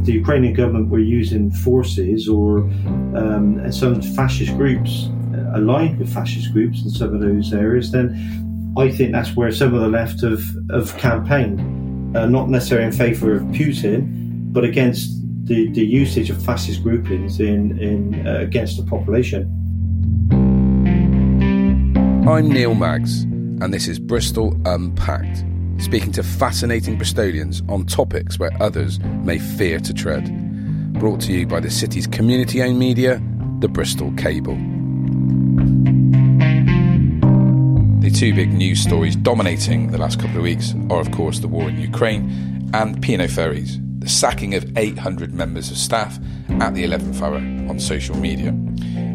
if the Ukrainian government were using forces or um, some fascist groups uh, aligned with fascist groups in some of those areas, then I think that's where some of the left have, have campaigned, uh, not necessarily in favour of Putin, but against the, the usage of fascist groupings in, in uh, against the population. I'm Neil Maggs, and this is Bristol Unpacked, speaking to fascinating Bristolians on topics where others may fear to tread. Brought to you by the city's community owned media, the Bristol Cable. The two big news stories dominating the last couple of weeks are, of course, the war in Ukraine and P&O Ferries, the sacking of 800 members of staff at the 11th hour on social media.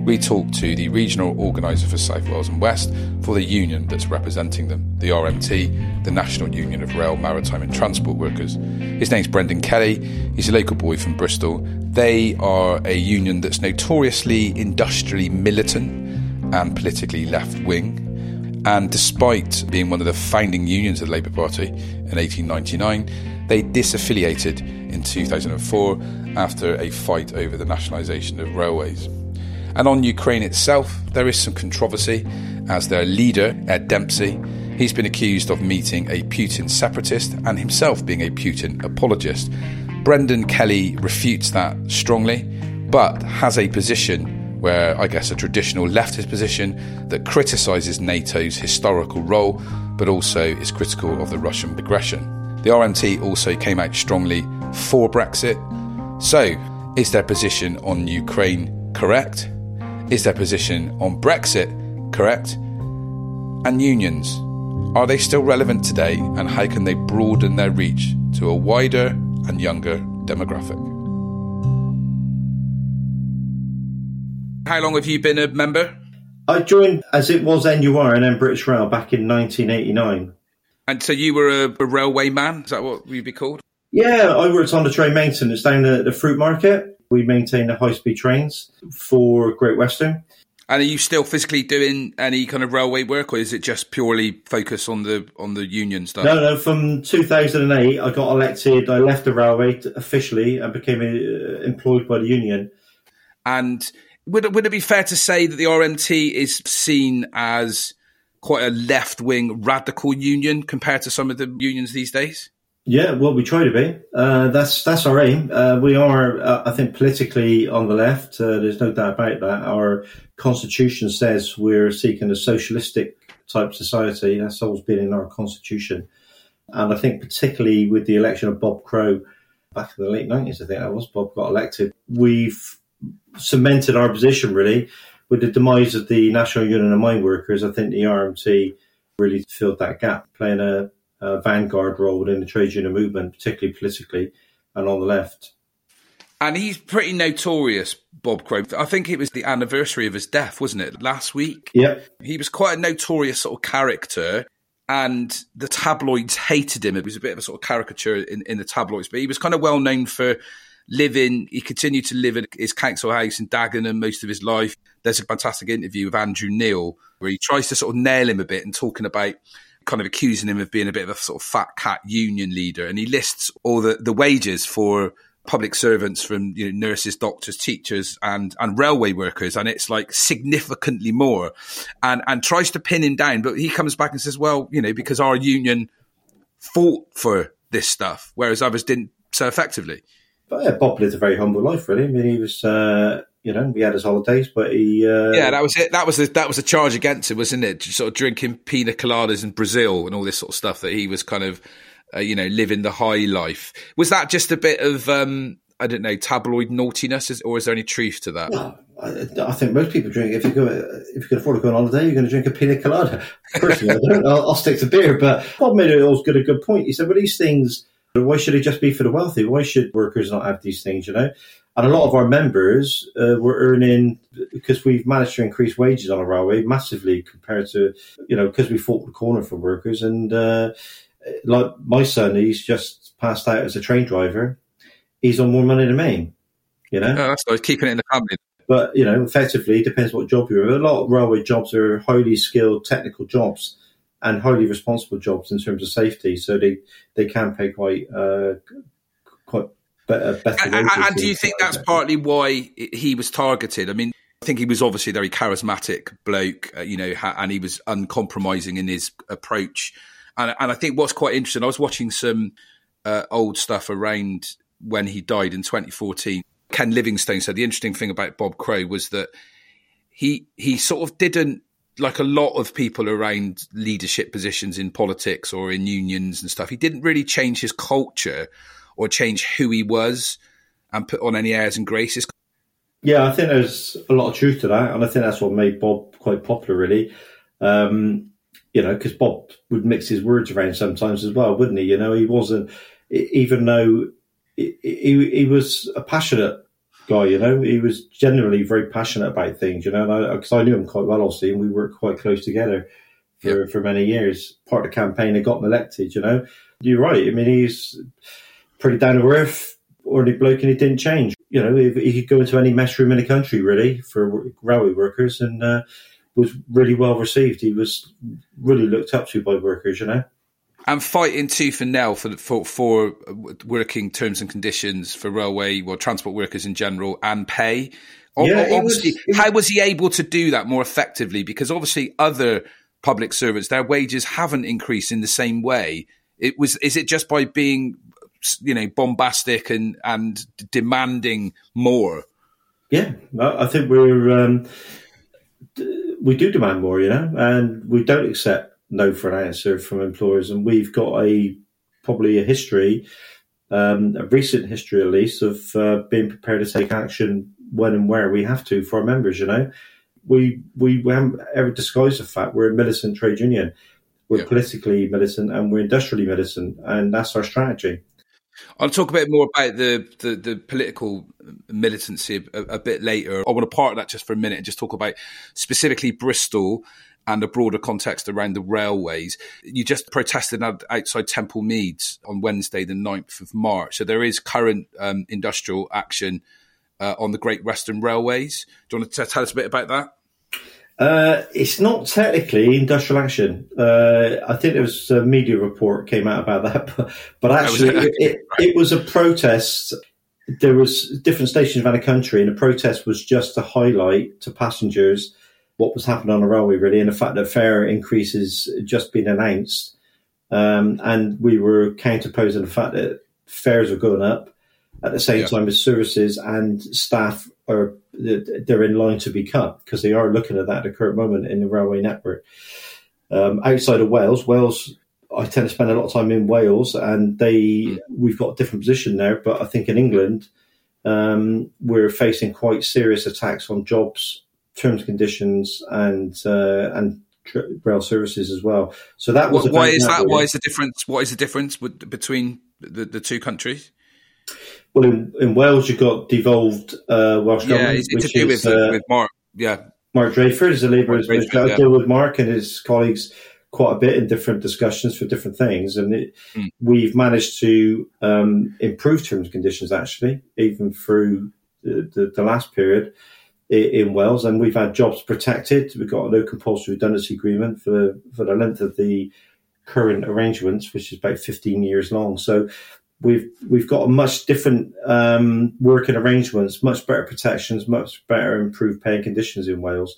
We talked to the regional organiser for South Wales and West for the union that's representing them, the RMT, the National Union of Rail, Maritime and Transport Workers. His name's Brendan Kelly. He's a local boy from Bristol. They are a union that's notoriously industrially militant and politically left wing. And despite being one of the founding unions of the Labour Party in 1899, they disaffiliated in 2004 after a fight over the nationalisation of railways. And on Ukraine itself, there is some controversy as their leader, Ed Dempsey, he's been accused of meeting a Putin separatist and himself being a Putin apologist. Brendan Kelly refutes that strongly, but has a position where I guess a traditional leftist position that criticises NATO's historical role, but also is critical of the Russian aggression. The RMT also came out strongly for Brexit. So, is their position on Ukraine correct? Is their position on Brexit correct? And unions, are they still relevant today and how can they broaden their reach to a wider and younger demographic? How long have you been a member? I joined as it was NUR and then British Rail back in 1989. And so you were a, a railway man? Is that what you'd be called? Yeah, I worked on the train maintenance down at the fruit market. We maintain the high speed trains for Great Western. And are you still physically doing any kind of railway work, or is it just purely focus on the on the union stuff? No, no. From 2008, I got elected. I left the railway officially and became uh, employed by the union. And would would it be fair to say that the RMT is seen as quite a left wing radical union compared to some of the unions these days? Yeah, well, we try to be. Uh, that's that's our aim. Uh, we are, uh, I think, politically on the left. Uh, there's no doubt about that. Our constitution says we're seeking a socialistic type society. That's always been in our constitution. And I think, particularly with the election of Bob Crow back in the late nineties, I think that was Bob got elected. We've cemented our position really with the demise of the National Union of Mine Workers. I think the RMT really filled that gap, playing a uh, vanguard role within the trade union movement, particularly politically and on the left. And he's pretty notorious, Bob Crow. I think it was the anniversary of his death, wasn't it, last week? Yeah. He was quite a notorious sort of character, and the tabloids hated him. It was a bit of a sort of caricature in, in the tabloids, but he was kind of well known for living, he continued to live at his council house in Dagenham most of his life. There's a fantastic interview with Andrew Neil where he tries to sort of nail him a bit and talking about kind of accusing him of being a bit of a sort of fat cat union leader. And he lists all the, the wages for public servants from you know, nurses, doctors, teachers, and and railway workers, and it's like significantly more, and and tries to pin him down, but he comes back and says, well, you know, because our union fought for this stuff, whereas others didn't so effectively. But yeah, Bob lived a very humble life, really. I mean, he was. Uh you know, he had his holidays, but he. Uh... Yeah, that was it. That was a, that was a charge against him, wasn't it? Sort of drinking pina coladas in Brazil and all this sort of stuff. That he was kind of, uh, you know, living the high life. Was that just a bit of, um, I don't know, tabloid naughtiness, or is there any truth to that? No, I, I, think most people drink. If you go, if you can afford to go on holiday, you're going to drink a pina colada. Personally, I don't. I'll, I'll, stick to beer. But Bob made it always good a good point. He said, "Well, these things." Why should it just be for the wealthy? Why should workers not have these things? You know, and a lot of our members uh, were earning because we've managed to increase wages on a railway massively compared to you know because we fought the corner for workers. And uh, like my son, he's just passed out as a train driver. He's on more money than me. You know, oh, that's nice. Keeping it in the family. But you know, effectively, it depends what job you're in. A lot of railway jobs are highly skilled technical jobs and highly responsible jobs in terms of safety. So they they can pay quite uh, quite better, better and, and do you think that's partly why he was targeted? I mean, I think he was obviously a very charismatic bloke, uh, you know, and he was uncompromising in his approach. And, and I think what's quite interesting, I was watching some uh, old stuff around when he died in 2014. Ken Livingstone said the interesting thing about Bob Crow was that he he sort of didn't like a lot of people around leadership positions in politics or in unions and stuff. He didn't really change his culture or change who he was and put on any airs and graces. Yeah, I think there's a lot of truth to that, and I think that's what made Bob quite popular, really. Um, you know, because Bob would mix his words around sometimes as well, wouldn't he? You know, he wasn't, even though he, he, he was a passionate guy, you know, he was generally very passionate about things, you know, because I, I, knew him quite well, obviously, and we worked quite close together for, yep. for many years. Part of the campaign that got him elected, you know. You're right. I mean, he's pretty down to earth, ordinary bloke, and he didn't change. You know, he, he could go into any mess room in the country, really, for railway workers, and uh, was really well received. He was really looked up to by workers, you know. And fighting tooth and nail for, for for working terms and conditions for railway, well, transport workers in general, and pay. Yeah, obviously, was, was, how was he able to do that more effectively? Because obviously, other public servants, their wages haven't increased in the same way. It was. Is it just by being, you know, bombastic and and demanding more? Yeah, I think we're. Um, we do demand more, you know, and we don't accept no for an answer from employers. And we've got a probably a history, um, a recent history at least, of uh, being prepared to take action when and where we have to for our members. You know, we we, we haven't ever disguised the fact we're a militant trade union. We're yeah. politically militant and we're industrially militant, and that's our strategy. I'll talk a bit more about the the, the political militancy a, a, bit later. I want to part of that just for a minute and just talk about specifically Bristol and a broader context around the railways. You just protested outside Temple Meads on Wednesday, the 9th of March. So there is current um, industrial action uh, on the Great Western Railways. Do you want to t- tell us a bit about that? Uh, it's not technically industrial action. Uh, I think there was a media report came out about that, but, but actually, it, it, it, was a protest. There was different stations around the country, and the protest was just to highlight to passengers what was happening on the railway, really, and the fact that fare increases just been announced, um, and we were counterposing the fact that fares are going up at the same yeah. time as services and staff are they're in line to be cut because they are looking at that at the current moment in the railway network. Um, outside of Wales, Wales, I tend to spend a lot of time in Wales, and they mm. we've got a different position there. But I think in England, um, we're facing quite serious attacks on jobs, terms, conditions, and uh, and rail services as well. So that was why is that? Why is the difference? What is the difference with, between the, the two countries? Well, in, in Wales, you've got devolved uh, Welsh yeah, government. Yeah, it's to do with, uh, with Mark. Yeah. Mark Drakeford is a Labour minister. I deal with Mark and his colleagues quite a bit in different discussions for different things. And it, mm. we've managed to um, improve terms and conditions, actually, even through the, the, the, last period in Wales. And we've had jobs protected. We've got a no compulsory redundancy agreement for, for the length of the current arrangements, which is about 15 years long. So we've we've got much different um, working arrangements, much better protections, much better improved paying conditions in Wales,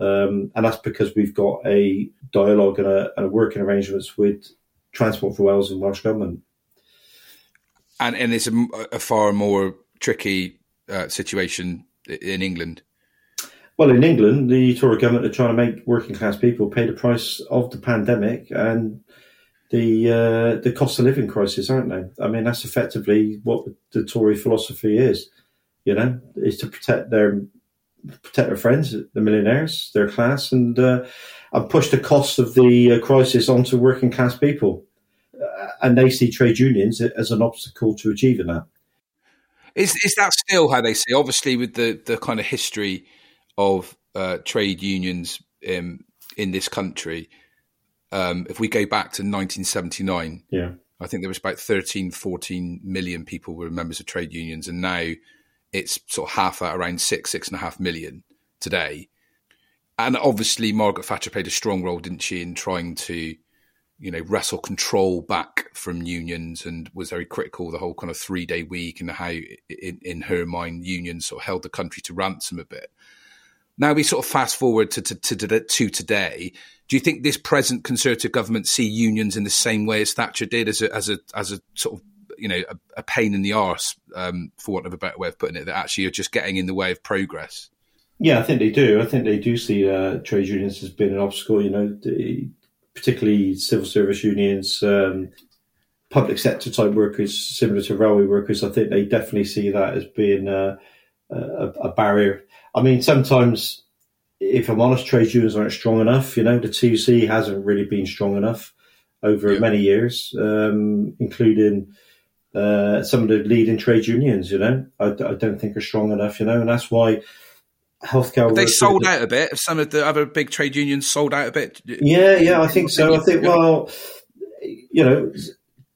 um, and that's because we've got a dialogue and a, and a, working arrangements with Transport for Wales and Welsh government. And and it's a, a far more tricky uh, situation in England. Well, in England, the Tory government are trying to make working class people pay the price of the pandemic and the uh, the cost of living crisis, aren't they? I mean, that's effectively what the Tory philosophy is. You know, is to protect their protect their friends, the millionaires, their class, and uh, and push the cost of the uh, crisis onto working class people. Uh, and they see trade unions as an obstacle to achieving that. Is is that still how they see? Obviously, with the the kind of history of uh, trade unions um, in this country um, if we go back to 1979, yeah. I think there was about 13, 14 million people were members of trade unions, and now it's sort of half that, around six, six and a half million today. And obviously, Margaret Thatcher played a strong role, didn't she, in trying to, you know, wrestle control back from unions and was very critical of the whole kind of three day week and how, in, in her mind, unions sort of held the country to ransom a bit. Now we sort of fast forward to, to, to, to, today. Do you think this present Conservative government see unions in the same way as Thatcher did, as a, as a, as a sort of you know a, a pain in the arse, um, for want of a better way of putting it, that actually are just getting in the way of progress? Yeah, I think they do. I think they do see uh, trade unions as being an obstacle. You know, the, particularly civil service unions, um, public sector type workers, similar to railway workers. I think they definitely see that as being uh, a, a barrier. I mean, sometimes, if I'm honest, trade unions aren't strong enough. You know, the TUC hasn't really been strong enough over yeah. many years, um, including uh, some of the leading trade unions. You know, I, I, don't think are strong enough. You know, and that's why healthcare. They sold out a bit. Some of the other big trade unions sold out a bit. Yeah, yeah, I think so. I think well, you know,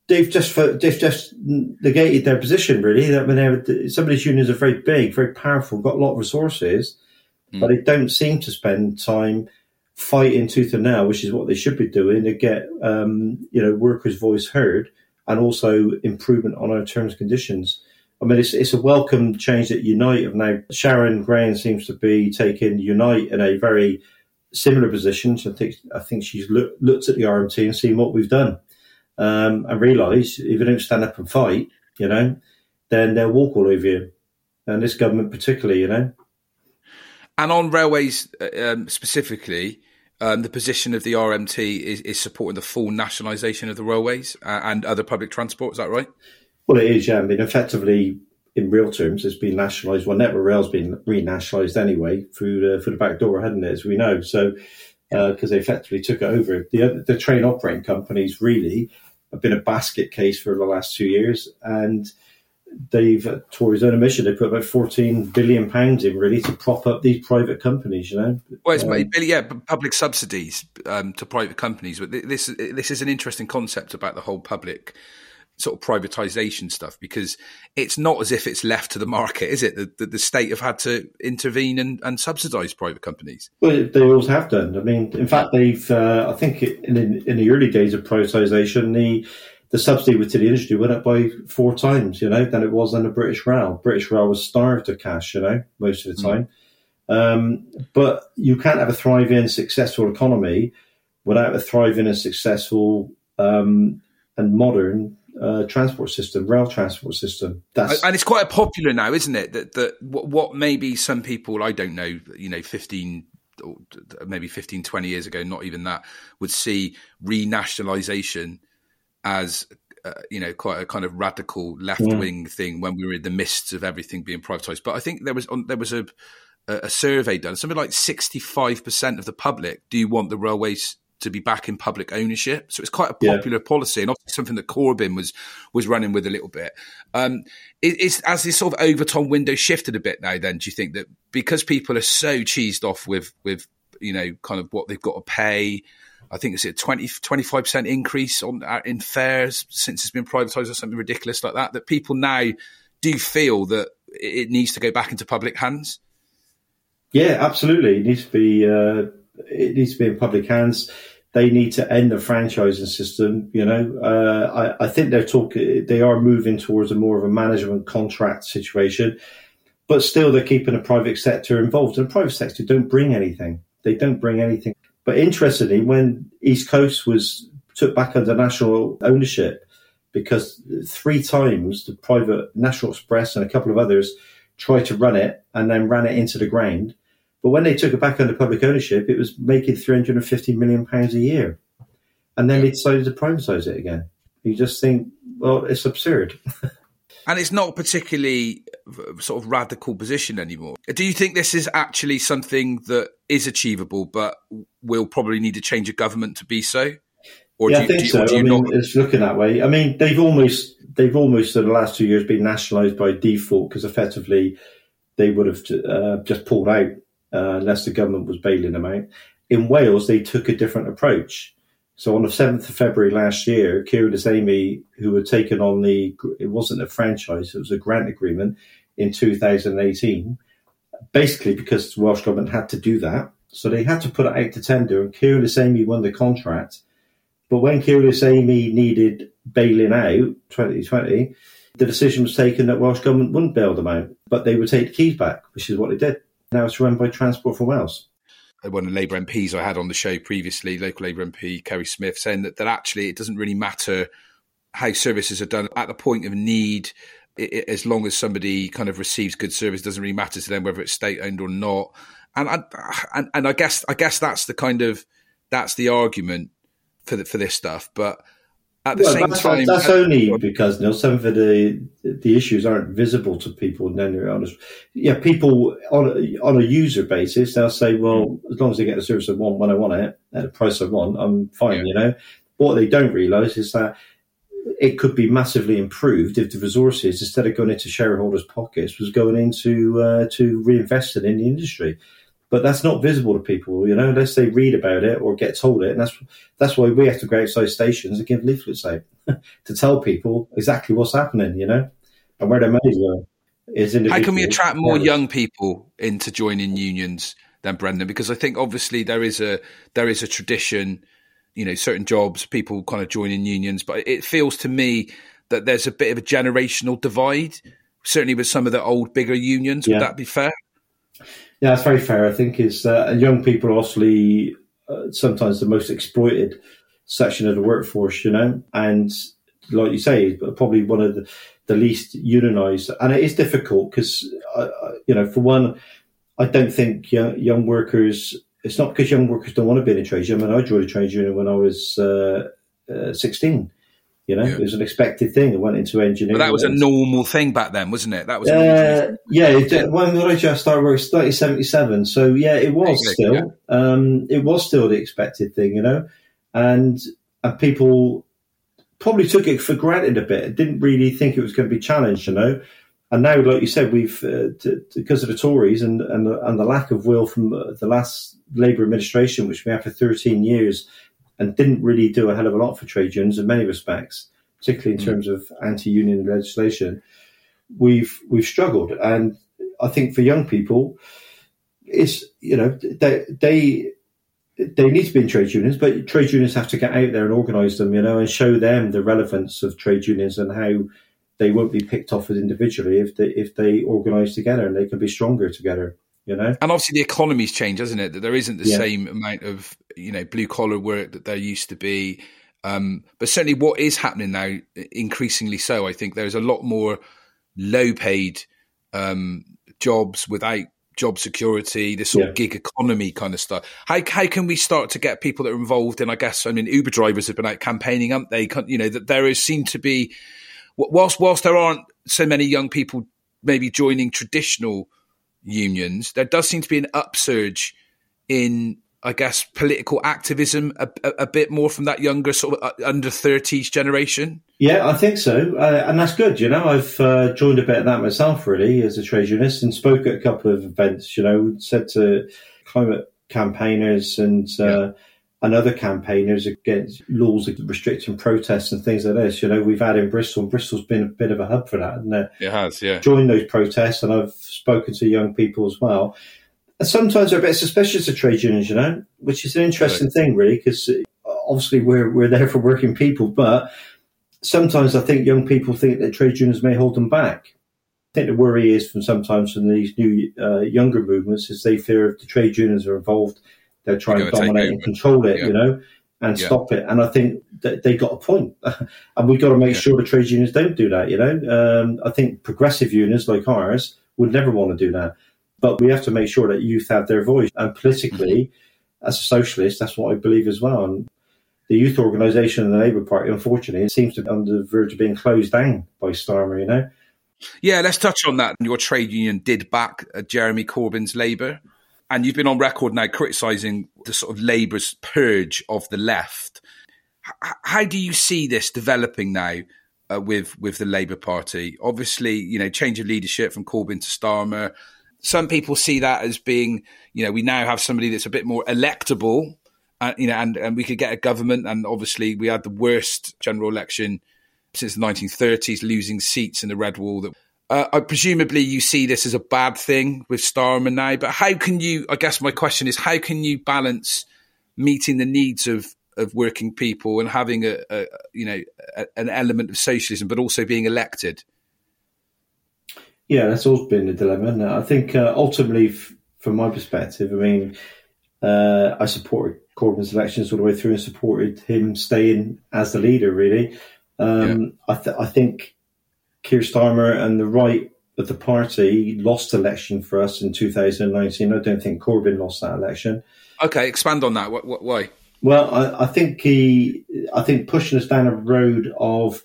they've just they've just negated their position. Really, I mean, some of these unions are very big, very powerful, got a lot of resources, mm. but they don't seem to spend time fighting tooth and nail, which is what they should be doing to get um, you know workers' voice heard and also improvement on our terms and conditions. I mean, it's, it's a welcome change that Unite have now. Sharon Graham seems to be taking Unite in a very similar position. So I think I think she's look, looked at the RMT and seen what we've done, um, and realised if you don't stand up and fight, you know, then they'll walk all over you, and this government particularly, you know. And on railways uh, um, specifically, um, the position of the RMT is, is supporting the full nationalisation of the railways uh, and other public transport. Is that right? Well, it is, yeah. I mean, effectively, in real terms, it's been nationalised. Well, Network Rail's been renationalised anyway through the, through the back door, hadn't it, as we know. So, because uh, they effectively took it over. The, the train operating companies really have been a basket case for the last two years. And they've, towards own admission, they put about 14 billion pounds in really to prop up these private companies, you know. Well, it's, um, yeah, public subsidies um, to private companies. But this, this is an interesting concept about the whole public sort of privatization stuff because it's not as if it's left to the market, is it? The, the, the state have had to intervene and, and subsidize private companies. Well, they always have done. I mean, in fact, they've, uh, I think in, in the early days of privatization, the, the subsidy to the industry went up by four times, you know, than it was under British Rail. British Rail was starved of cash, you know, most of the hmm. time. Mm. Um, but you can't have a thriving, successful economy without a thriving and successful um, and modern uh, transport system, rail transport system. That's and it's quite popular now, isn't it? That that what, what maybe some people I don't know, you know, fifteen or maybe 15 20 years ago not even that would see renationalization as uh, you know quite a kind of radical left wing yeah. thing when we were in the midst of everything being privatized but i think there was on, there was a a survey done something like 65% of the public do you want the railways to be back in public ownership. So it's quite a popular yeah. policy, and obviously something that Corbyn was was running with a little bit. Um, is as this sort of Overton window shifted a bit now? Then do you think that because people are so cheesed off with with you know kind of what they've got to pay? I think it's a 25 percent increase on uh, in fares since it's been privatised or something ridiculous like that. That people now do feel that it needs to go back into public hands. Yeah, absolutely. It needs to be. Uh it needs to be in public hands. They need to end the franchising system. You know, uh, I, I, think they're talking. They are moving towards a more of a management contract situation, but still they're keeping the private sector involved. And the private sector don't bring anything. They don't bring anything. But interestingly, when East Coast was took back under national ownership, because three times the private National Express and a couple of others tried to run it and then ran it into the ground but when they took it back under public ownership, it was making 350 million pounds a year. And then they decided to privatise it again. You just think, well, it's absurd. and it's not particularly uh, sort of radical position anymore. Do you think this is actually something that is achievable, but we'll probably need to change a government to be so? Or yeah, you, I think so. I mean, not... it's looking that way. I mean, they've almost they've almost in the last two years been nationalised by default because effectively they would have uh, just pulled out uh, unless the government was bailing them out. In Wales, they took a different approach. So on the 7th of February last year, Keolis Amey, who had taken on the, it wasn't a franchise, it was a grant agreement in 2018, basically because the Welsh government had to do that. So they had to put it out to tender and Keolis Amey won the contract But when Keolis Amey needed bailing out 2020, the decision was taken that Welsh Government wouldn't bail them out, but they would take the keys back, which is what they did. Now it's run by Transport for Wales. One of the Labour MPs I had on the show previously, local Labour MP Kerry Smith, saying that, that actually it doesn't really matter how services are done at the point of need. As long as somebody kind of receives good service, doesn't really matter to them whether it's state owned or not. And I, and, and I guess I guess that's the kind of that's the argument for the, for this stuff. But at the well, same that's, time, that's only because you know some of the the issues aren't visible to people. And then you're honest, yeah, people on a, on a user basis, they'll say, well, as long as they get the service I want when I want it at the price I want, I'm fine. Yeah. You know, what they don't realise is that it could be massively improved if the resources, instead of going into shareholders' pockets, was going into uh, to reinvesting in the industry but that's not visible to people, you know, unless they read about it or get told it. And that's that's why we have to go outside stations and give leaflets out to tell people exactly what's happening, you know, and where their money's going. Is How can we attract more young people into joining unions than Brendan? Because I think obviously there is a there is a tradition, you know, certain jobs people kind of join in unions, but it feels to me that there's a bit of a generational divide. Certainly with some of the old bigger unions, would that be fair? Yeah, that's very fair. I think is uh, young people are obviously uh, sometimes the most exploited section of the workforce, you know, and like you say, probably one of the, the least unionised. And it is difficult because, uh, uh, you know, for one, I don't think young, young, workers. It's not because young workers don't want to be in a trade union. I mean, I joined a trade union when I was uh, uh, sixteen. You know, yeah. it was an expected thing. It went into engineering. But that was a normal thing back then, wasn't it? That was uh, yeah. It, when I just started working, was 1977. So yeah, it was still. Yeah. Um, it was still the expected thing, you know, and and people probably took it for granted a bit. Didn't really think it was going to be challenged, you know. And now, like you said, we've uh, to, because of the Tories and and and the lack of will from the last Labour administration, which we had for 13 years and didn't really do a hell of a lot for trade unions in many respects, particularly in mm. terms of anti-union legislation. We've we've struggled, and I think for young people, it's you know they they they need to be in trade unions, but trade unions have to get out there and organise them, you know, and show them the relevance of trade unions and how they won't be picked off as individually if they if they organise together and they can be stronger together you know. And obviously the economy's changed, hasn't it? That there isn't the yeah. same amount of you know blue collar work that there used to be. Um, but certainly, what is happening now, increasingly so, I think there's a lot more low paid um, jobs without job security, this sort yeah. of gig economy kind of stuff. How how can we start to get people that are involved in? I guess I mean Uber drivers have been out campaigning, haven't they? You know that there is seem to be whilst whilst there aren't so many young people maybe joining traditional unions, there does seem to be an upsurge in, I guess, political activism a, a, a bit more from that younger sort of uh, under 30s generation. Yeah, I think so. Uh, and that's good. You know, I've uh, joined a bit of that myself, really, as a trade unionist and spoke at a couple of events, you know, said to climate campaigners and, uh, yeah and other campaigners against laws restricting protests and things like this. You know, we've had in Bristol, and Bristol's been a bit of a hub for that, and it has, yeah. Joined those protests, and I've spoken to young people as well. And sometimes they're a bit suspicious of trade unions, you know, which is an interesting thing, really, because obviously we're we're there for working people, but sometimes I think young people think that trade unions may hold them back. I think the worry is from sometimes from these new uh, younger movements is they fear if the trade unions are involved they'll try and dominate and control it, yeah. you know, and yeah. stop it. And I think that they got a point. and we've got to make yeah. sure the trade unions don't do that, you know. Um, I think progressive unions like ours would never want to do that. But we have to make sure that youth have their voice. And politically, mm-hmm. as a socialist, that's what I believe as well. And the youth organisation of the Labour Party, unfortunately, it seems to be on the verge of being closed down by Starmer, you know. Yeah, let's touch on that. Your trade union did back uh, Jeremy Corbyn's Labour and you've been on record now criticising the sort of Labour's purge of the left. H- how do you see this developing now uh, with with the Labour Party? Obviously, you know, change of leadership from Corbyn to Starmer. Some people see that as being, you know, we now have somebody that's a bit more electable, uh, you know, and, and we could get a government. And obviously, we had the worst general election since the 1930s, losing seats in the Red Wall that uh, presumably, you see this as a bad thing with Starmer now, but how can you? I guess my question is, how can you balance meeting the needs of of working people and having a, a you know a, an element of socialism, but also being elected. Yeah, that's always been a dilemma. I think uh, ultimately, f- from my perspective, I mean, uh, I supported Corbyn's elections all the way through and supported him staying as the leader. Really, um, yeah. I, th- I think Keir Starmer and the right of the party lost election for us in 2019. I don't think Corbyn lost that election. Okay, expand on that. What, what, why? Well, I, I, think he, I think pushing us down a road of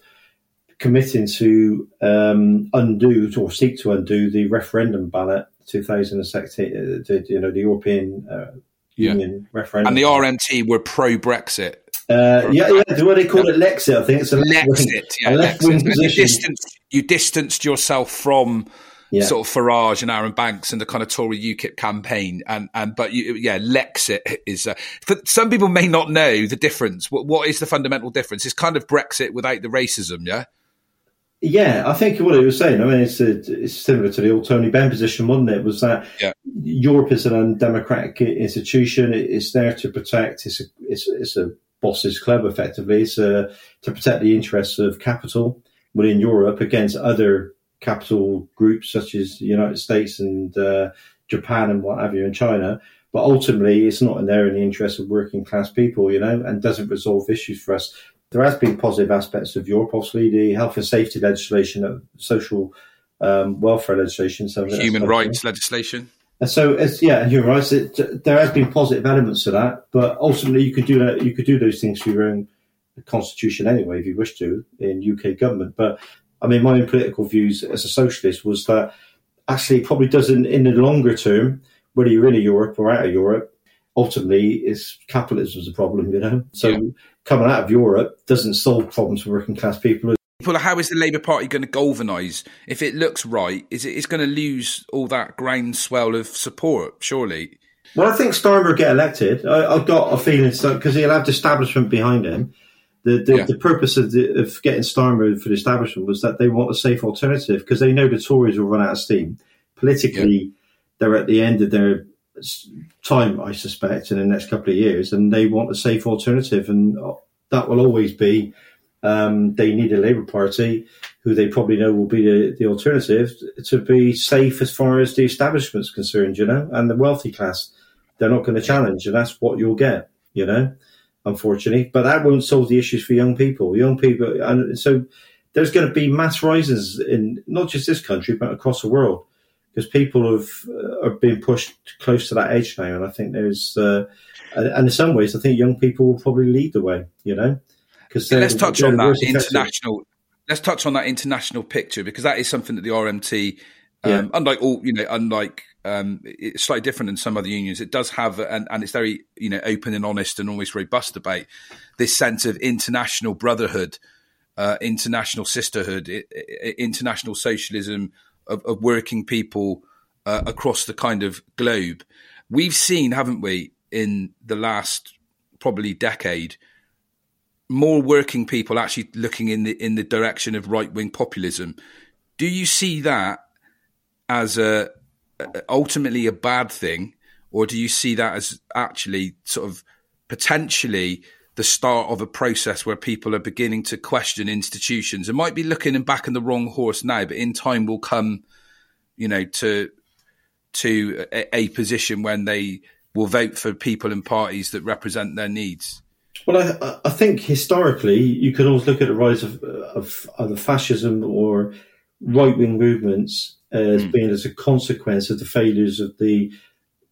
committing to um, undo or seek to undo the referendum ballot 2016, uh, you know, the European uh, Union yeah. referendum. And the RMT were pro Brexit. Uh, yeah, yeah. What they call it, Lexit. I think it's a Lexit. Yeah, Lexit. You distanced, you distanced yourself from yeah. sort of Farage and Arron Banks and the kind of Tory UKIP campaign, and and but you, yeah, Lexit is. Uh, for some people may not know the difference. What, what is the fundamental difference? It's kind of Brexit without the racism. Yeah. Yeah, I think what he was saying. I mean, it's, a, it's similar to the old Tony Benn position, wasn't it? Was that yeah. Europe is an undemocratic institution. It's there to protect. It's a, it's, it's a boss's club, effectively. It's a, to protect the interests of capital within Europe against other capital groups such as the United States and uh, Japan and what have you, and China. But ultimately, it's not in there in the interest of working class people, you know, and doesn't resolve issues for us. There has been positive aspects of Europe, obviously the health and safety legislation, uh, social um, welfare legislation, so human rights legislation. And so, it's, yeah, human rights. It, there has been positive elements to that, but ultimately, you could do that. You could do those things through your own constitution anyway, if you wish to, in UK government. But I mean, my own political views as a socialist was that actually it probably doesn't, in the longer term, whether you're in a Europe or out of Europe, ultimately is capitalism's a problem, you know. So yeah. Coming out of Europe doesn't solve problems for working class people. How is the Labour Party going to galvanise if it looks right? Is it it's going to lose all that groundswell of support? Surely. Well, I think Starmer will get elected. I, have got a feeling because he'll have the establishment behind him. The the, yeah. the purpose of, the, of getting Starmer for the establishment was that they want a safe alternative because they know the Tories will run out of steam. Politically, yeah. they're at the end of their time, I suspect, in the next couple of years, and they want a safe alternative, and that will always be. Um, they need a Labour Party, who they probably know will be the, the alternative, to be safe as far as the establishment's concerned, you know, and the wealthy class. They're not going to challenge, and that's what you'll get, you know unfortunately. But that won't solve the issues for young people. Young people, and so there's going to be mass rises in not just this country but across the world because people have uh, are being pushed close to that age now, and I think there's uh, and in some ways I think young people will probably lead the way. You know, because let's touch on that international. Let's touch on that international picture because that is something that the RMT, um, yeah. unlike all you know, unlike um, it's slightly different than some other unions. It does have, and, and, it's very, you know, open and honest and almost robust about this sense of international brotherhood, uh, international sisterhood, it, it, international socialism of, of working people uh, across the kind of globe. We've seen, haven't we, in the last probably decade, more working people actually looking in the in the direction of right wing populism. Do you see that as a ultimately a bad thing, or do you see that as actually sort of potentially the start of a process where people are beginning to question institutions and might be looking and backing the wrong horse now, but in time will come, you know, to to a, a position when they will vote for people and parties that represent their needs. Well, I, I, think historically you could always look at the rise of, of either fascism or right wing movements as mm. being as a consequence of the failures of the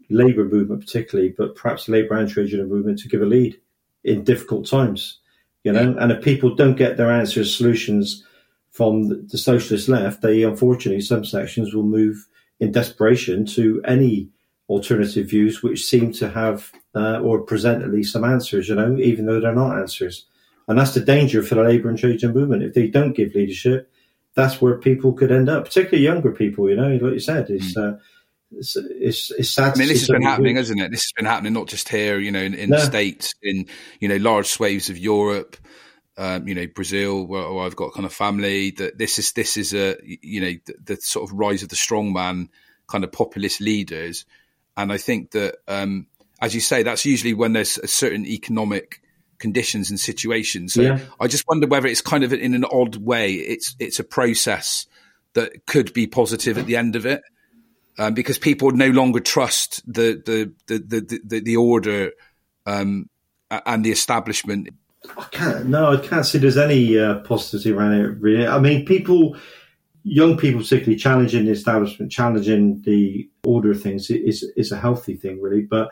labour movement, particularly, but perhaps the labour and trade union movement to give a lead in difficult times. You know, and if people don't get their answers, solutions from the socialist left, they unfortunately some sections will move in desperation to any alternative views which seem to have uh, or present at least some answers. You know, even though they're not answers, and that's the danger for the labour and trade union movement. If they don't give leadership, that's where people could end up, particularly younger people. You know, like you said, it's. Mm. Uh, it's, it's, it's, sad. I mean, this has been happening, isn't it? This has been happening not just here, you know, in, in no. the states, in you know, large swathes of Europe, um, you know, Brazil, where, where, I've got kind of family. That this is this is a you know the, the, sort of rise of the strongman kind of populist leaders, and I think that um, as you say, that's usually when there's a certain economic conditions and situations. So yeah. I just wonder whether it's kind of in an odd way. It's it's a process that could be positive at the end of it, um, because people no longer trust the the the the, the, the order um, and the establishment. I can't. No, I can't see there's any uh, positivity around it. Really, I mean, people, young people, particularly challenging the establishment, challenging the order of things is is a healthy thing, really. But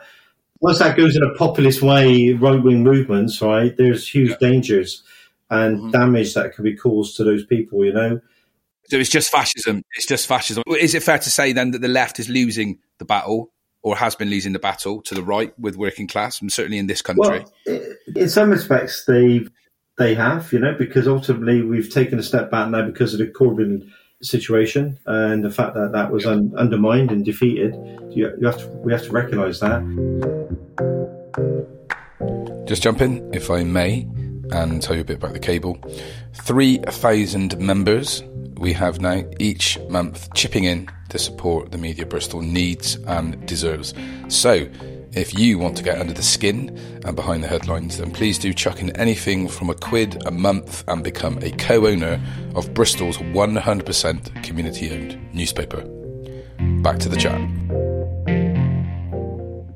once that goes in a populist way, right wing movements, right, there's huge yeah. dangers and mm-hmm. damage that can be caused to those people, you know. So it's just fascism. It's just fascism. Is it fair to say then that the left is losing the battle or has been losing the battle to the right with working class, and certainly in this country? Well, in some respects, they they have, you know, because ultimately we've taken a step back now because of the Corbyn situation and the fact that that was un- undermined and defeated. You, you have to, we have to recognise that. Just jump in, if I may, and tell you a bit about the cable. 3,000 members we have now, each month chipping in to support the media Bristol needs and deserves. So, if you want to get under the skin and behind the headlines, then please do chuck in anything from a quid a month and become a co owner of Bristol's 100% community owned newspaper. Back to the chat.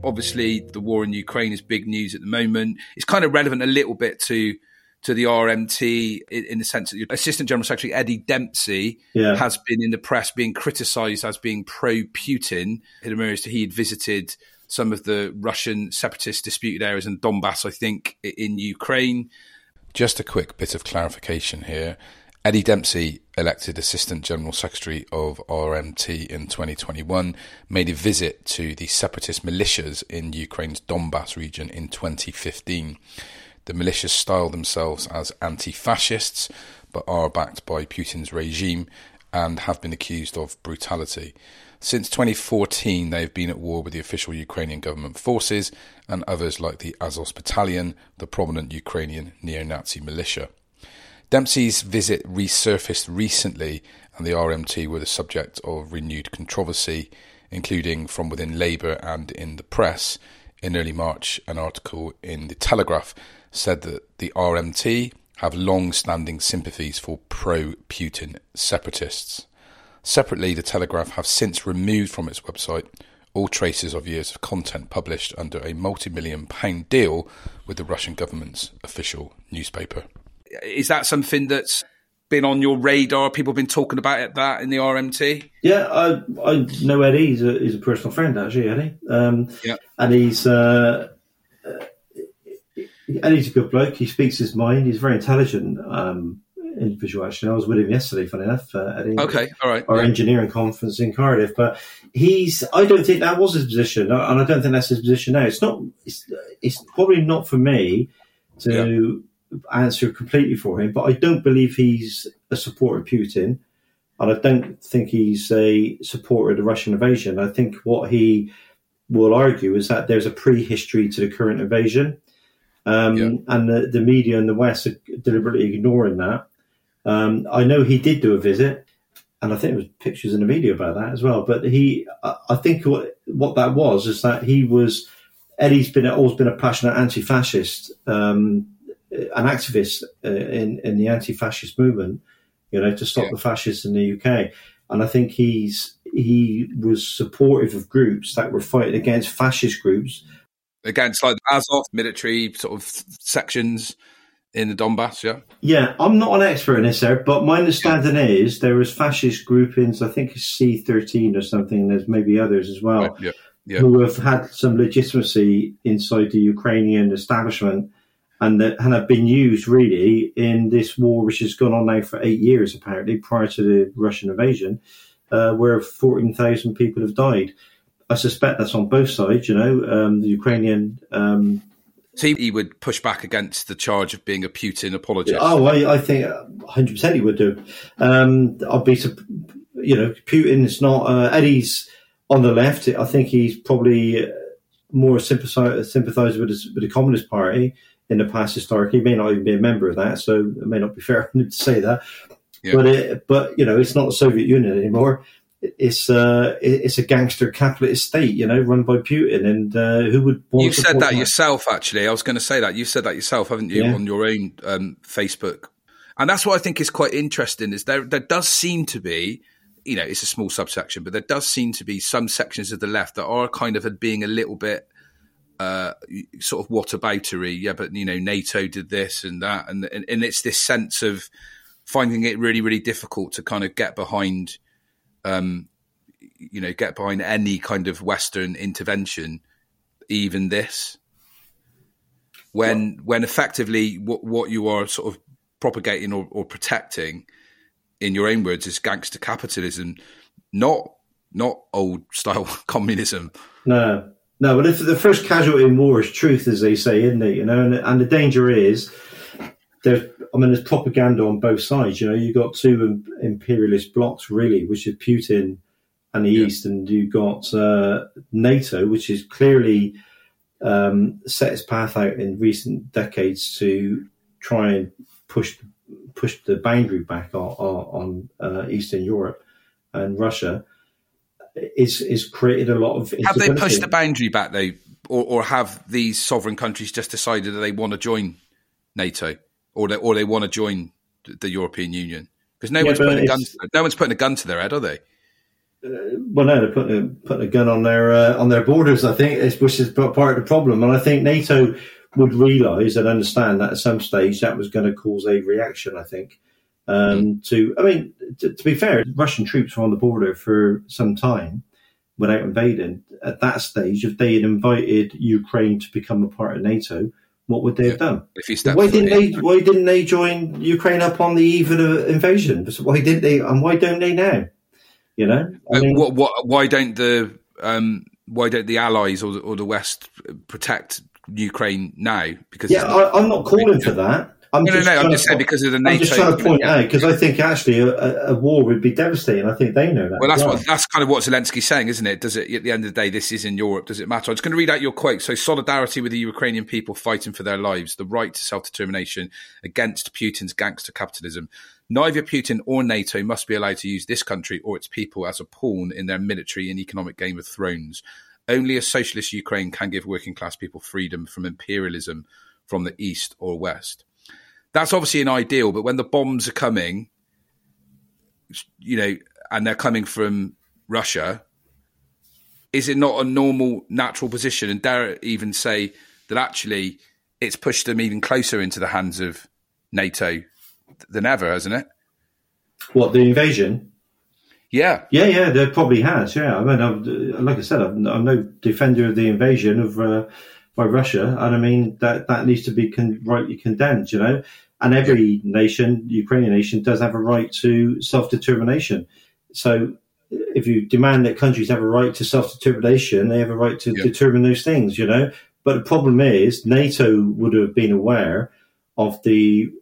Obviously, the war in Ukraine is big news at the moment. It's kind of relevant a little bit to to the RMT in, the sense that Assistant General Secretary Eddie Dempsey yeah. has been in the press being criticised as being pro Putin. It emerged that he had visited some of the Russian separatist disputed areas in Donbass, I think, in Ukraine. Just a quick bit of clarification here. Eddie Dempsey, elected Assistant General Secretary of RMT in 2021, made a visit to the separatist militias in Ukraine's Donbass region in 2015. The militias style themselves as anti fascists, but are backed by Putin's regime and have been accused of brutality. Since 2014, they have been at war with the official Ukrainian government forces and others like the Azov Battalion, the prominent Ukrainian neo Nazi militia. Dempsey's visit resurfaced recently, and the RMT were the subject of renewed controversy, including from within Labour and in the press. In early March, an article in The Telegraph said that the RMT have long standing sympathies for pro Putin separatists. Separately, The Telegraph have since removed from its website all traces of years of content published under a multi million pound deal with the Russian government's official newspaper. Is that something that's been on your radar? People have been talking about it, that in the RMT? Yeah, I, I know Eddie. He's a, he's a personal friend, actually, Eddie. Um, yeah. And he's. Uh, uh Eddie's a good bloke. He speaks his mind. He's very intelligent. Um, individual actually. I was with him yesterday, funny enough, uh, at okay, all right, our yeah. engineering conference in Cardiff. But he's, I don't think that was his position, and I don't think that's his position now. It's not. It's, it's probably not for me to yeah. answer completely for him, but I don't believe he's a supporter of Putin, and I don't think he's a supporter of the Russian invasion. I think what he will argue is that there's a prehistory to the current invasion. Um, yeah. And the, the media in the West are deliberately ignoring that. Um, I know he did do a visit, and I think there was pictures in the media about that as well. But he, I think what what that was is that he was Eddie's been always been a passionate anti-fascist, um, an activist uh, in in the anti-fascist movement. You know, to stop yeah. the fascists in the UK, and I think he's he was supportive of groups that were fighting against fascist groups against like the Azov military sort of sections in the Donbass, yeah? Yeah, I'm not an expert in this there, but my understanding yeah. is there was fascist groupings, I think it's C13 or something, there's maybe others as well, right, yeah, yeah. who have had some legitimacy inside the Ukrainian establishment and that and have been used really in this war, which has gone on now for eight years apparently, prior to the Russian invasion, uh, where 14,000 people have died. I suspect that's on both sides, you know, um, the Ukrainian um, so he would push back against the charge of being a Putin apologist. Oh, I, I think 100 percent he would do. Um, I'd be, you know, Putin is not uh, Eddie's on the left. I think he's probably more sympathizer, sympathizer with, with the Communist Party in the past historically. He may not even be a member of that, so it may not be fair to say that. Yeah. But it, but you know, it's not the Soviet Union anymore. It's uh, it's a gangster capitalist state, you know, run by Putin, and uh, who would you said that, that, yourself? Actually, I was going to say that you said that yourself, haven't you, yeah. on your own um, Facebook? And that's what I think is quite interesting. Is there there does seem to be, you know, it's a small subsection, but there does seem to be some sections of the left that are kind of being a little bit uh, sort of whataboutery. Yeah, but you know, NATO did this and that, and, and and it's this sense of finding it really really difficult to kind of get behind um, you know, get behind any kind of Western intervention, even this. When when effectively what what you are sort of propagating or, or protecting, in your own words, is gangster capitalism, not not old style communism. No, no. But if the first casualty in war is truth, as they say, isn't it? You know, and, and the danger is there's I mean, there's propaganda on both sides. You know, you've got two imperialist blocs, really, which is Putin and the yeah. East, and you've got uh, NATO, which is clearly um, set its path out in recent decades to try and push push the boundary back on, on uh, Eastern Europe and Russia. Is is created a lot of. Have they pushed the boundary back though, or, or have these sovereign countries just decided that they want to join NATO? Or they or they want to join the European Union because no yeah, one's putting a gun. No one's putting a gun to their head, are they? Uh, well, no, they're putting a, putting a gun on their uh, on their borders. I think, which is part of the problem. And I think NATO would realise and understand that at some stage that was going to cause a reaction. I think. Um, mm. To, I mean, to, to, be fair, Russian troops were on the border for some time without invading. At that stage, if they had invited Ukraine to become a part of NATO, what would they have done? why didn't they? Why didn't they join Ukraine up on the eve of the invasion? Why didn't they? And why don't they now? You know, I uh, mean, what, what, why don't the um, why don't the Allies or the, or the West protect Ukraine now? Because yeah, I, am not calling for that. I'm no, no, no. I'm just saying because of the NATO. I'm just trying to point out because I think actually a, a, war would be devastating. I think they know that. Well, that's what that's kind of what Zelensky's saying, isn't it? Does it at the end of the day, this is in Europe? Does it matter? I'm just going to read out your quote. So, solidarity with the Ukrainian people fighting for their lives, the right to self determination against Putin's gangster capitalism. Neither Putin or NATO must be allowed to use this country or its people as a pawn in their military and economic game of thrones. Only a socialist Ukraine can give working class people freedom from imperialism from the east or west that's obviously an ideal, but when the bombs are coming, you know, and they're coming from Russia, is it not a normal, natural position? And dare even say that actually it's pushed them even closer into the hands of NATO than ever, hasn't it? What the invasion? Yeah, yeah, yeah. There probably has. Yeah, I mean, I'm, like I said, I'm, I'm, no defender of the invasion of uh, by Russia, and I mean that that needs to be con- rightly condemned. You know, and every nation, Ukrainian nation, does have a right to self determination. So if you demand that countries have a right to self determination, they have a right to determine those things, you know. But the problem is, NATO would have been aware of the,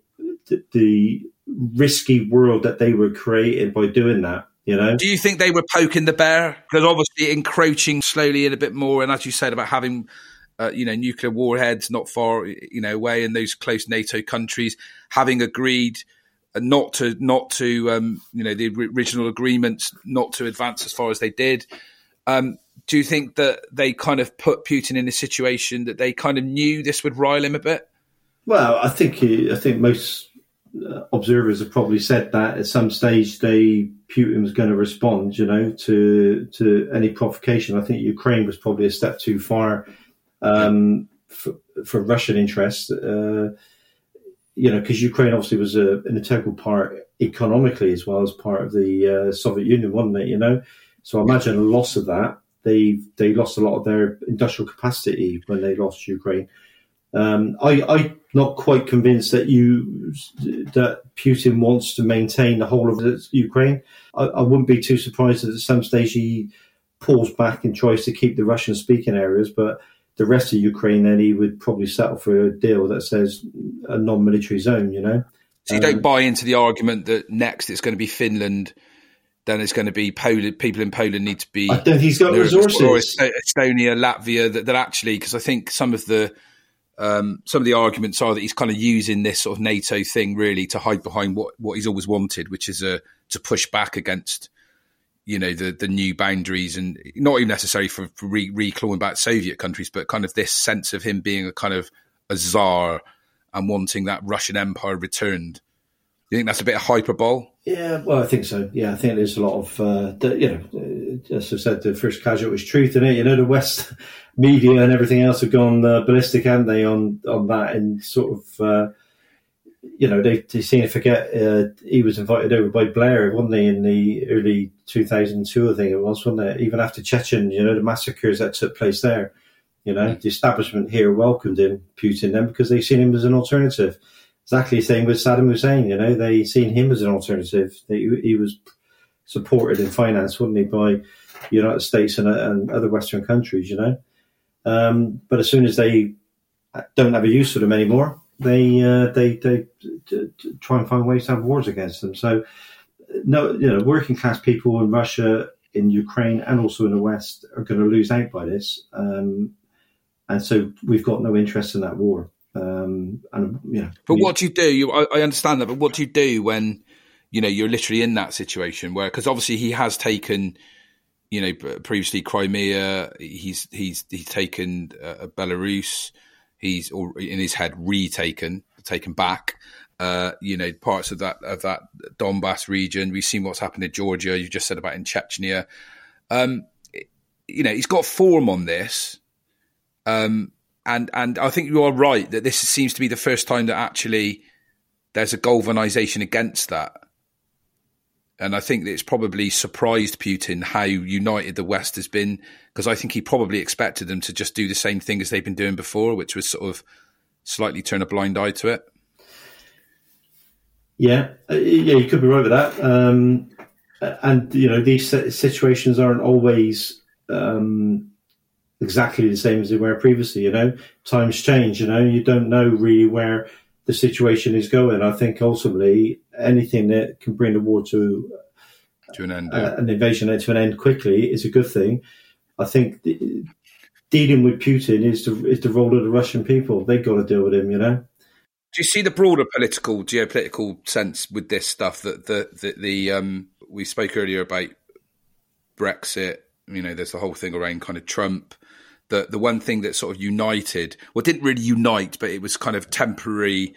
the, the risky world that they were created by doing that. You know? Do you think they were poking the bear? Because obviously encroaching slowly in a bit more, and as you said about having uh, you know, nuclear warheads not far, you know, away in those close NATO countries, having agreed not to, not to, um, you know, the original agreements not to advance as far as they did. Um, do you think that they kind of put Putin in a situation that they kind of knew this would rile him a bit? Well, I think I think most uh, observers have probably said that at some stage they Putin was going to respond, you know, to to any provocation. I think Ukraine was probably a step too far um, for, for, Russian interests. Uh, you know, because Ukraine obviously was a, an integral part economically as well as part of the uh, Soviet Union, wasn't it? You know, so I imagine a loss of that. They they lost a lot of their industrial capacity when they lost Ukraine. Um, I, I'm not quite convinced that you that Putin wants to maintain the whole of Ukraine. I, I wouldn't be too surprised that at some stage he pulls back and tries to keep the Russian speaking areas, but the rest of Ukraine, then he would probably settle for a deal that says a non-military zone. You know, so you um, don't buy into the argument that next it's going to be Finland, then it's going to be Poland. People in Poland need to be. I don't he's got resources. Or Estonia, Latvia. That, that actually, because I think some of the um, some of the arguments are that he's kind of using this sort of NATO thing really to hide behind what, what he's always wanted, which is a to push back against you know the the new boundaries and not even necessarily for, re- reclawing back Soviet countries, but kind of this sense of him being a kind of a czar and wanting that Russian Empire returned. You think that's a bit of hyperbole? Yeah, well, I think so. Yeah, I think there's a lot of, uh, you know, uh, as I said, the first casualty was truth in it. You know, the West media and everything else have gone uh, ballistic, haven't they, on on that and sort of. Uh, you know, they, they seem to forget uh, he was invited over by Blair, wasn't he, in the early 2002, I think it was, wasn't it? Even after Chechen, you know, the massacres that took place there. You know, the establishment here welcomed him, Putin, then because they seen him as an alternative. Exactly the same with Saddam Hussein. You know, they seen him as an alternative. They, he was supported and financed, wasn't he, by the United States and, and other Western countries. You know, um, but as soon as they don't have a use for them anymore, they uh, they they try and find ways to have wars against them. So, no, you know, working class people in Russia, in Ukraine, and also in the West are going to lose out by this. Um, and so we've got no interest in that war. Um, and you know, but what do you do? You, I, I understand that, but what do you do when you know you're literally in that situation where because obviously he has taken you know previously Crimea, he's he's he's taken uh, Belarus he's in his head retaken, taken back. Uh, you know, parts of that of that Donbass region. We've seen what's happened in Georgia. You just said about in Chechnya. Um, you know, he's got form on this, um, and and I think you are right that this seems to be the first time that actually there's a galvanization against that. And I think that it's probably surprised Putin how united the West has been, because I think he probably expected them to just do the same thing as they've been doing before, which was sort of slightly turn a blind eye to it. Yeah, uh, yeah, you could be right with that. Um, and you know, these situations aren't always um, exactly the same as they were previously. You know, times change. You know, you don't know really where the situation is going. I think ultimately anything that can bring the war to to an end, uh, yeah. an invasion to an end quickly is a good thing. I think the, dealing with Putin is the is the role of the Russian people. They've got to deal with him, you know. Do you see the broader political, geopolitical sense with this stuff? That the the, the um, we spoke earlier about Brexit. You know, there's the whole thing around kind of Trump the the one thing that sort of united, well, didn't really unite, but it was kind of temporary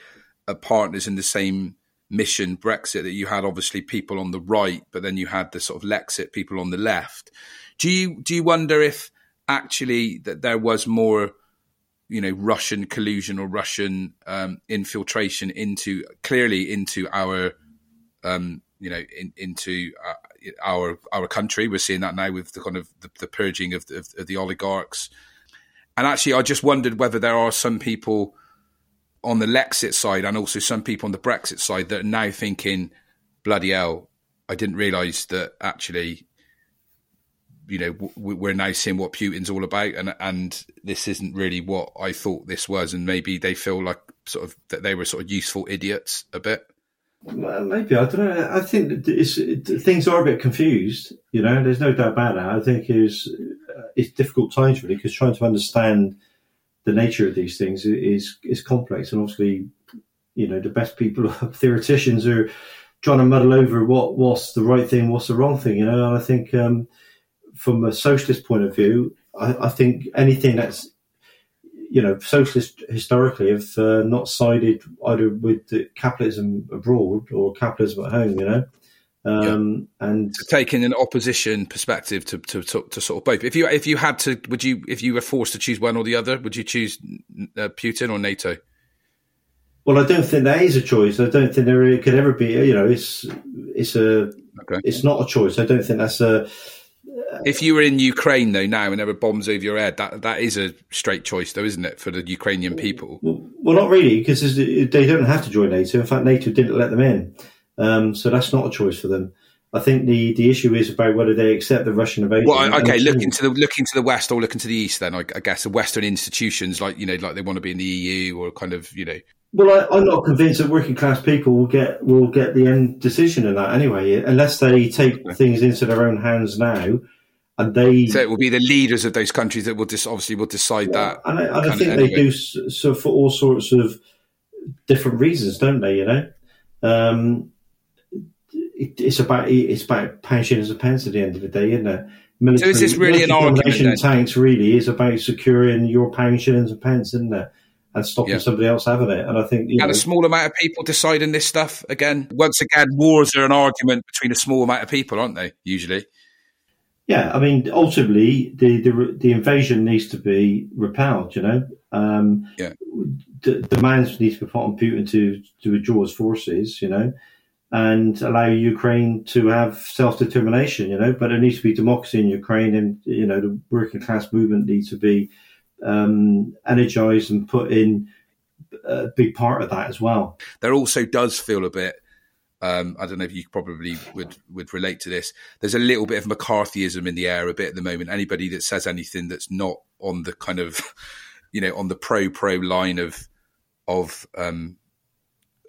uh, partners in the same mission, Brexit. That you had obviously people on the right, but then you had the sort of Lexit people on the left. Do you do you wonder if actually that there was more, you know, Russian collusion or Russian um, infiltration into clearly into our, um, you know, in, into uh, our our country. We're seeing that now with the kind of the, the purging of, of, of the oligarchs. And actually, I just wondered whether there are some people on the Lexit side and also some people on the Brexit side that are now thinking, bloody hell, I didn't realise that actually, you know, we're now seeing what Putin's all about, and and this isn't really what I thought this was, and maybe they feel like sort of that they were sort of useful idiots a bit. Maybe I don't know. I think it, things are a bit confused. You know, there's no doubt about that. I think it's uh, it's difficult times really because trying to understand the nature of these things is is complex, and obviously, you know, the best people, theoreticians, are trying to muddle over what what's the right thing, what's the wrong thing. You know, and I think um, from a socialist point of view, I, I think anything that's you know, socialists historically have uh, not sided either with capitalism abroad or capitalism at home. You know, um, yeah. and taking an opposition perspective to, to, to to sort of both. If you if you had to, would you if you were forced to choose one or the other, would you choose uh, Putin or NATO? Well, I don't think that is a choice. I don't think there could ever be. You know, it's it's a okay. it's not a choice. I don't think that's a if you were in Ukraine though now and there were bombs over your head, that that is a straight choice though, isn't it, for the Ukrainian people? Well, well not really, because they don't have to join NATO. In fact, NATO didn't let them in, um, so that's not a choice for them. I think the, the issue is about whether they accept the Russian invasion. Well, okay, looking to the looking to the west or looking to the east, then I, I guess the Western institutions, like you know, like they want to be in the EU or kind of you know. Well, I, am not convinced that working class people will get will get the end decision in that anyway, unless they take things into their own hands now and they so it will be the leaders of those countries that will just obviously will decide yeah, that. And I, and I think they do so for all sorts of different reasons, don't they? You know, um, it, it's about it's about pound shillings and pence at the end of the day, isn't it? Military, so is this really an argument? Tanks really is about securing your pound shillings and pence, isn't it? and stopping yeah. somebody else having it. And I think you and know, a small amount of people deciding this stuff again. Once again, wars are an argument between a small amount of people, aren't they? Usually. Yeah, I mean, ultimately, the the, the invasion needs to be repelled. You know, um, yeah. the demands need to be put on Putin to to withdraw his forces. You know, and allow Ukraine to have self determination. You know, but there needs to be democracy in Ukraine, and you know, the working class movement needs to be um, energized and put in a big part of that as well. There also does feel a bit. Um, I don't know if you probably would would relate to this. There's a little bit of McCarthyism in the air a bit at the moment. Anybody that says anything that's not on the kind of, you know, on the pro pro line of of um,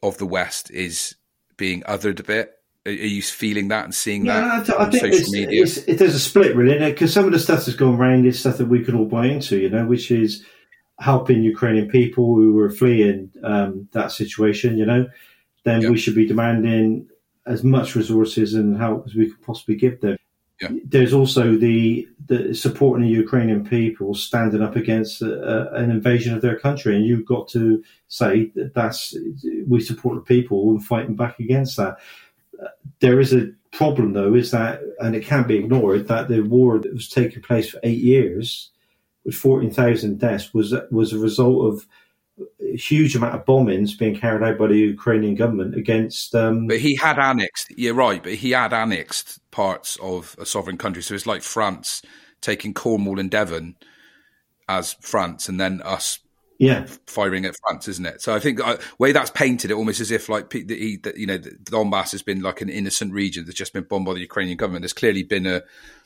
of the West is being othered a bit. Are you feeling that and seeing yeah, that? I, I think it's, it's, it, there's a split really, because some of the stuff that's gone around is stuff that we can all buy into, you know, which is helping Ukrainian people who were fleeing um, that situation, you know. Then yeah. we should be demanding as much resources and help as we could possibly give them. Yeah. There's also the, the supporting the Ukrainian people standing up against uh, uh, an invasion of their country, and you've got to say that that's we support the people and fighting back against that there is a problem, though, is that, and it can't be ignored, that the war that was taking place for eight years, with 14,000 deaths, was was a result of huge amount of bombings being carried out by the Ukrainian government against. Um, but he had annexed. You're right, but he had annexed parts of a sovereign country. So it's like France taking Cornwall and Devon as France, and then us yeah, firing at France, isn't it? So I think uh, way that's painted it almost as if like he, you know, Donbass has been like an innocent region that's just been bombed by the Ukrainian government. There's clearly been a,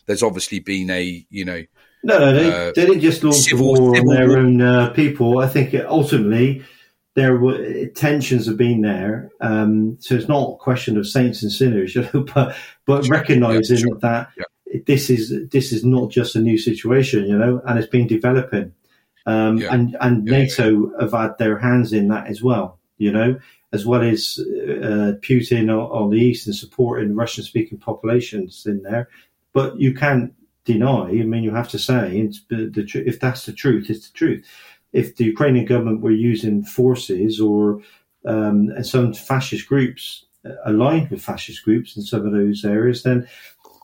there's obviously been a, you know, no, no, they, uh, they didn't just launch civil, war on their war. own uh, people. I think ultimately there were tensions have been there. Um, so it's not a question of saints and sinners, you know, but but sure. recognizing yeah, sure. that yeah. this is this is not just a new situation, you know, and it's been developing. Um, yeah. And and NATO have had their hands in that as well, you know, as well as uh, Putin on, on, the east and supporting Russian speaking populations in there. But you can't deny. I mean, you have to say the, the, if that's the truth, it's the truth. If the Ukrainian government were using forces or um, some fascist groups uh, aligned with fascist groups in some of those areas, then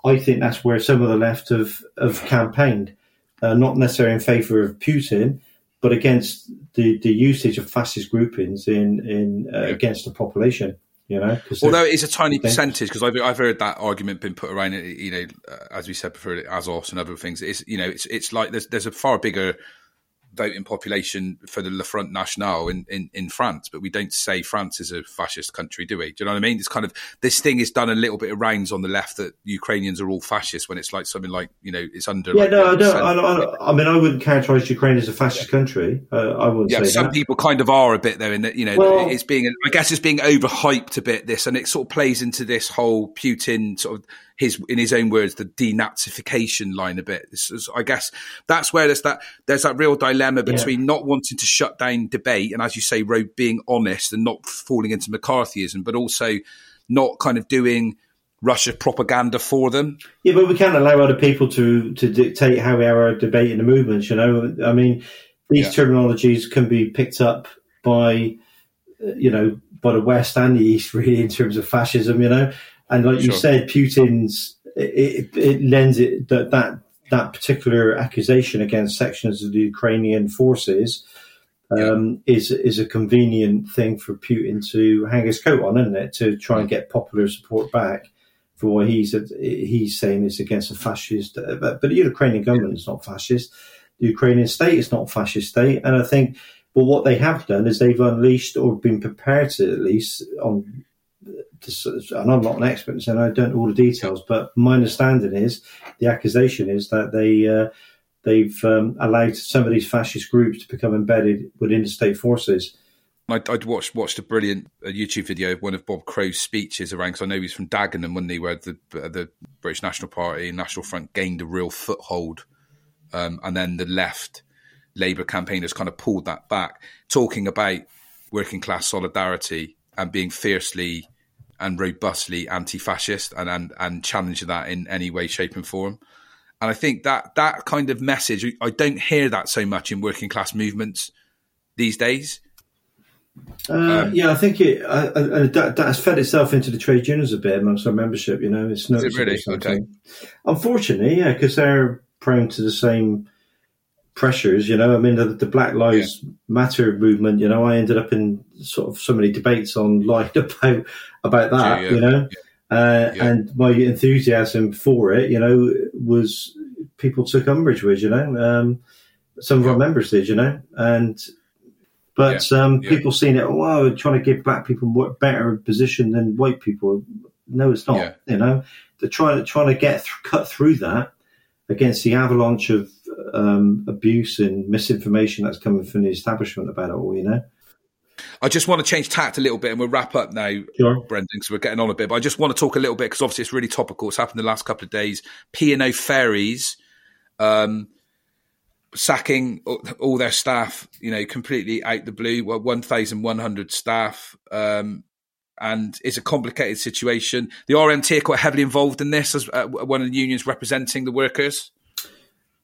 I think that's where some of the left have, have campaigned uh, not necessarily in favour of Putin, but against the, the usage of fascist groupings in in uh, against the population. You know, although it is a tiny percentage, because I've, I've heard that argument been put around. You know, uh, as we said before, Azov and other things. It's you know, it's it's like there's there's a far bigger voting population for the Le Front National in, in, in France, but we don't say France is a fascist country, do we? Do you know what I mean? It's kind of this thing is done a little bit of rounds on the left that Ukrainians are all fascist when it's like something like you know it's under. Yeah, like no, I don't. I, I, I, mean, I wouldn't characterize Ukraine as a fascist yeah. country. Uh, I wouldn't. Yeah, some that. people kind of are a bit there, in that you know well, it's being. I guess it's being overhyped a bit. This and it sort of plays into this whole Putin sort of his in his own words the denazification line a bit. Is, I guess that's where there's that there's that real dilemma between yeah. not wanting to shut down debate and as you say, being honest and not falling into McCarthyism, but also not kind of doing Russia propaganda for them. Yeah, but we can't allow other people to to dictate how we debate in the movements. You know, I mean, these yeah. terminologies can be picked up by uh, you know by the West and the East, really, in terms of fascism. You know, and like sure. you said, Putin's it, it, lends it that that that particular accusation against sections of the Ukrainian forces um, yeah. is is a convenient thing for Putin to hang his coat on, isn't it? To try and get popular support back for what he's he's saying is against a fascist. Uh, but, but the Ukrainian government is not fascist. The Ukrainian state is not a fascist state, and I think. But what they have done is they've unleashed or been prepared to at least on and I'm not an expert, and I don't know all the details, but my understanding is the accusation is that they uh, they've um, allowed some of these fascist groups to become embedded within the state forces. I'd, I'd watched watched a brilliant uh, YouTube video of one of Bob Crow's speeches around because I know he's from Dagenham, when he, where the the British National Party and National Front gained a real foothold, um, and then the left Labour campaigners kind of pulled that back, talking about working class solidarity and being fiercely and robustly anti-fascist and, and and challenge that in any way, shape, and form. And I think that that kind of message, I don't hear that so much in working class movements these days. Uh, um, yeah, I think it uh, uh, that, that, has fed itself into the trade unions a bit amongst our membership. You know, it's not it really okay. Unfortunately, yeah, because they're prone to the same pressures. You know, I mean, the, the Black Lives yeah. Matter movement. You know, I ended up in sort of so many debates online about about that. Yeah, yeah. You know, uh, and my enthusiasm for it, you know, was people took umbrage with. You know, um, some of our members did. You know, and but um, people seeing it, oh, wow, trying to give black people more better position than white people. No, it's not. You know, they're trying trying to get th- cut through that against the avalanche of um, abuse and misinformation that's coming from the establishment about it all. You know. I just want to change tact a little bit, and we'll wrap up now, sure. Brendan, because we're getting on a bit. But I just want to talk a little bit because obviously it's really topical. It's happened the last couple of days. P and O ferries. Um, sacking all their staff, you know, completely out the blue. Well, one thousand one hundred staff, um, and it's a complicated situation. The RMT are quite heavily involved in this as uh, one of the unions representing the workers.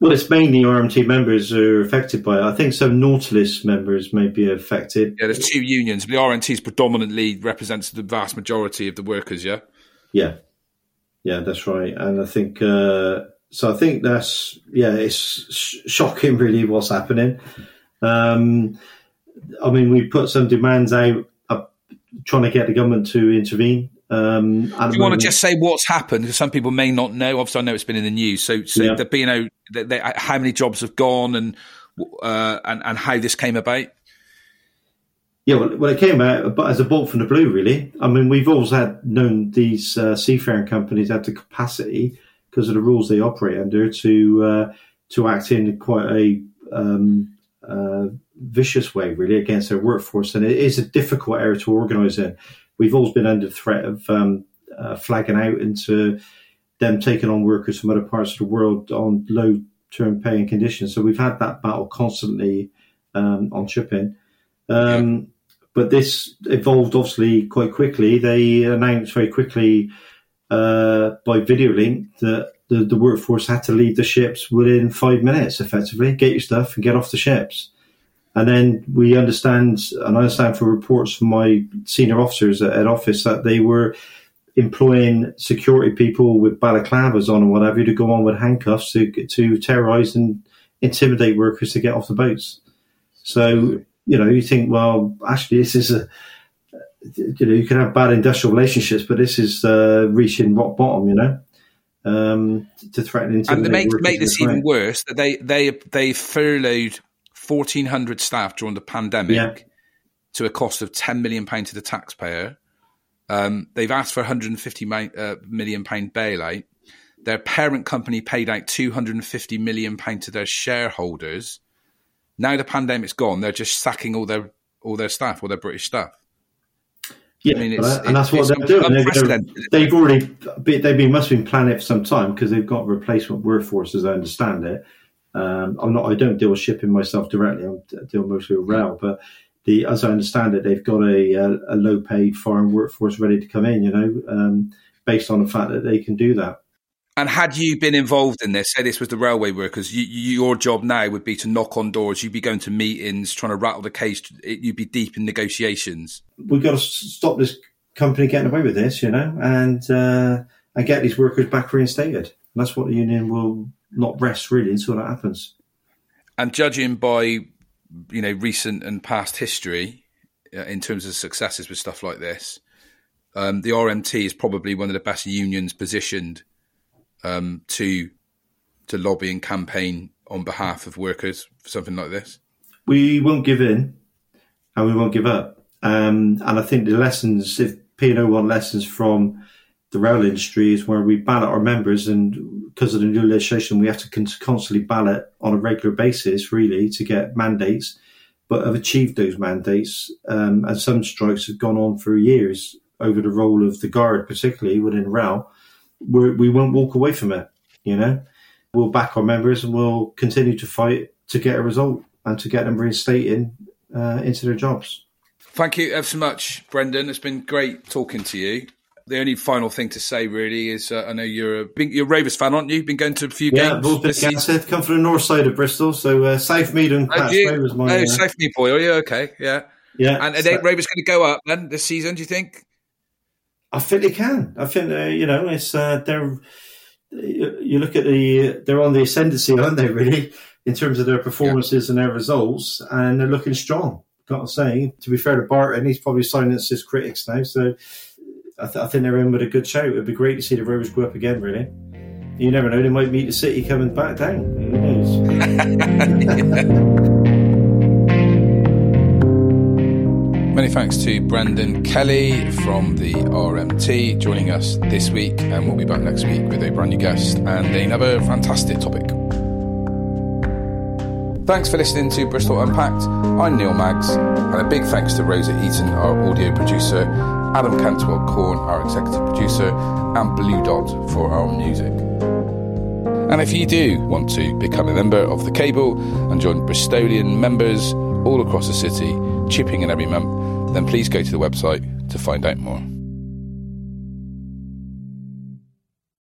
Well, it's mainly RMT members who are affected by it. I think some Nautilus members may be affected. Yeah, there's two unions. The RMT is predominantly represents the vast majority of the workers. Yeah. Yeah, yeah, that's right. And I think uh, so I think that's yeah, it's sh- shocking really what's happening. Um, I mean, we put some demands out, uh, trying to get the government to intervene. Um, Do you want to just say what's happened? Because some people may not know. Obviously, I know it's been in the news. So, so yeah. the P&O, they, they, how many jobs have gone, and uh, and and how this came about. Yeah, well, well, it came out, but as a bolt from the blue, really. I mean, we've always had known these uh, seafaring companies have the capacity because of the rules they operate under to uh, to act in quite a um, uh, vicious way, really, against their workforce. And it is a difficult area to organise in. We've always been under threat of um, uh, flagging out into them taking on workers from other parts of the world on low term pay and conditions. So we've had that battle constantly um, on shipping. Um, but this evolved obviously quite quickly. They announced very quickly uh, by video link that the, the workforce had to leave the ships within five minutes, effectively, get your stuff and get off the ships. And then we understand, and I understand from reports from my senior officers at, at office that they were employing security people with balaclavas on and whatever to go on with handcuffs to to terrorize and intimidate workers to get off the boats. So you know, you think, well, actually, this is a you know, you can have bad industrial relationships, but this is uh, reaching rock bottom, you know, um, to threaten. And to make make this even worse, that they they they furloughed fourteen hundred staff during the pandemic yeah. to a cost of ten million pound to the taxpayer. Um, they've asked for 150 uh, million pound bailout. Their parent company paid out 250 million pound to their shareholders. Now the pandemic's gone, they're just sacking all their all their staff, all their British staff. Yeah, I mean, and that's what they're doing. they have already they've been must have been planning it for some time because they've got replacement workforce, as I understand it. Um, I'm not. I don't deal with shipping myself directly. I deal mostly with rail, but the as I understand it, they've got a, a, a low paid foreign workforce ready to come in. You know, um, based on the fact that they can do that. And had you been involved in this, say this was the railway workers, you, your job now would be to knock on doors. You'd be going to meetings, trying to rattle the case. You'd be deep in negotiations. We've got to stop this company getting away with this, you know, and uh, and get these workers back reinstated. And that's what the union will not rest really until that happens. And judging by you know recent and past history uh, in terms of successes with stuff like this, um, the RMT is probably one of the best unions positioned um, to to lobby and campaign on behalf of workers for something like this? We won't give in, and we won't give up. Um, and I think the lessons, if P&O want lessons from the rail industry, is where we ballot our members, and because of the new legislation, we have to constantly ballot on a regular basis, really, to get mandates. But have achieved those mandates, um, and some strikes have gone on for years over the role of the guard, particularly within rail we're, we will not walk away from it. You know, we'll back our members and we'll continue to fight to get a result and to get them reinstated uh, into their jobs. Thank you ever so much, Brendan. It's been great talking to you. The only final thing to say really is uh, I know you're a you're a Rovers fan, aren't you? Been going to a few yeah, games. both been said, come from the north side of Bristol, so uh, Southmead and oh, Rovers. My, oh, uh, Southmead boy. Oh, yeah, okay, yeah, yeah. And are they, Rovers going to go up then this season? Do you think? I think they can. I think uh, you know it's uh, they're. You look at the they're on the ascendancy, aren't they? Really, in terms of their performances yeah. and their results, and they're looking strong. Got to say, to be fair to Barton, he's probably silenced his critics now, so I, th- I, think they're in with a good show. It'd be great to see the Rovers go up again. Really, you never know; they might meet the City coming back down. Who knows? Many thanks to Brendan Kelly from the RMT joining us this week, and we'll be back next week with a brand new guest and another fantastic topic. Thanks for listening to Bristol Unpacked. I'm Neil Maggs, and a big thanks to Rosa Eaton, our audio producer, Adam Cantwell Corn, our executive producer, and Blue Dot for our music. And if you do want to become a member of the cable and join Bristolian members all across the city, chipping in every month, then please go to the website to find out more.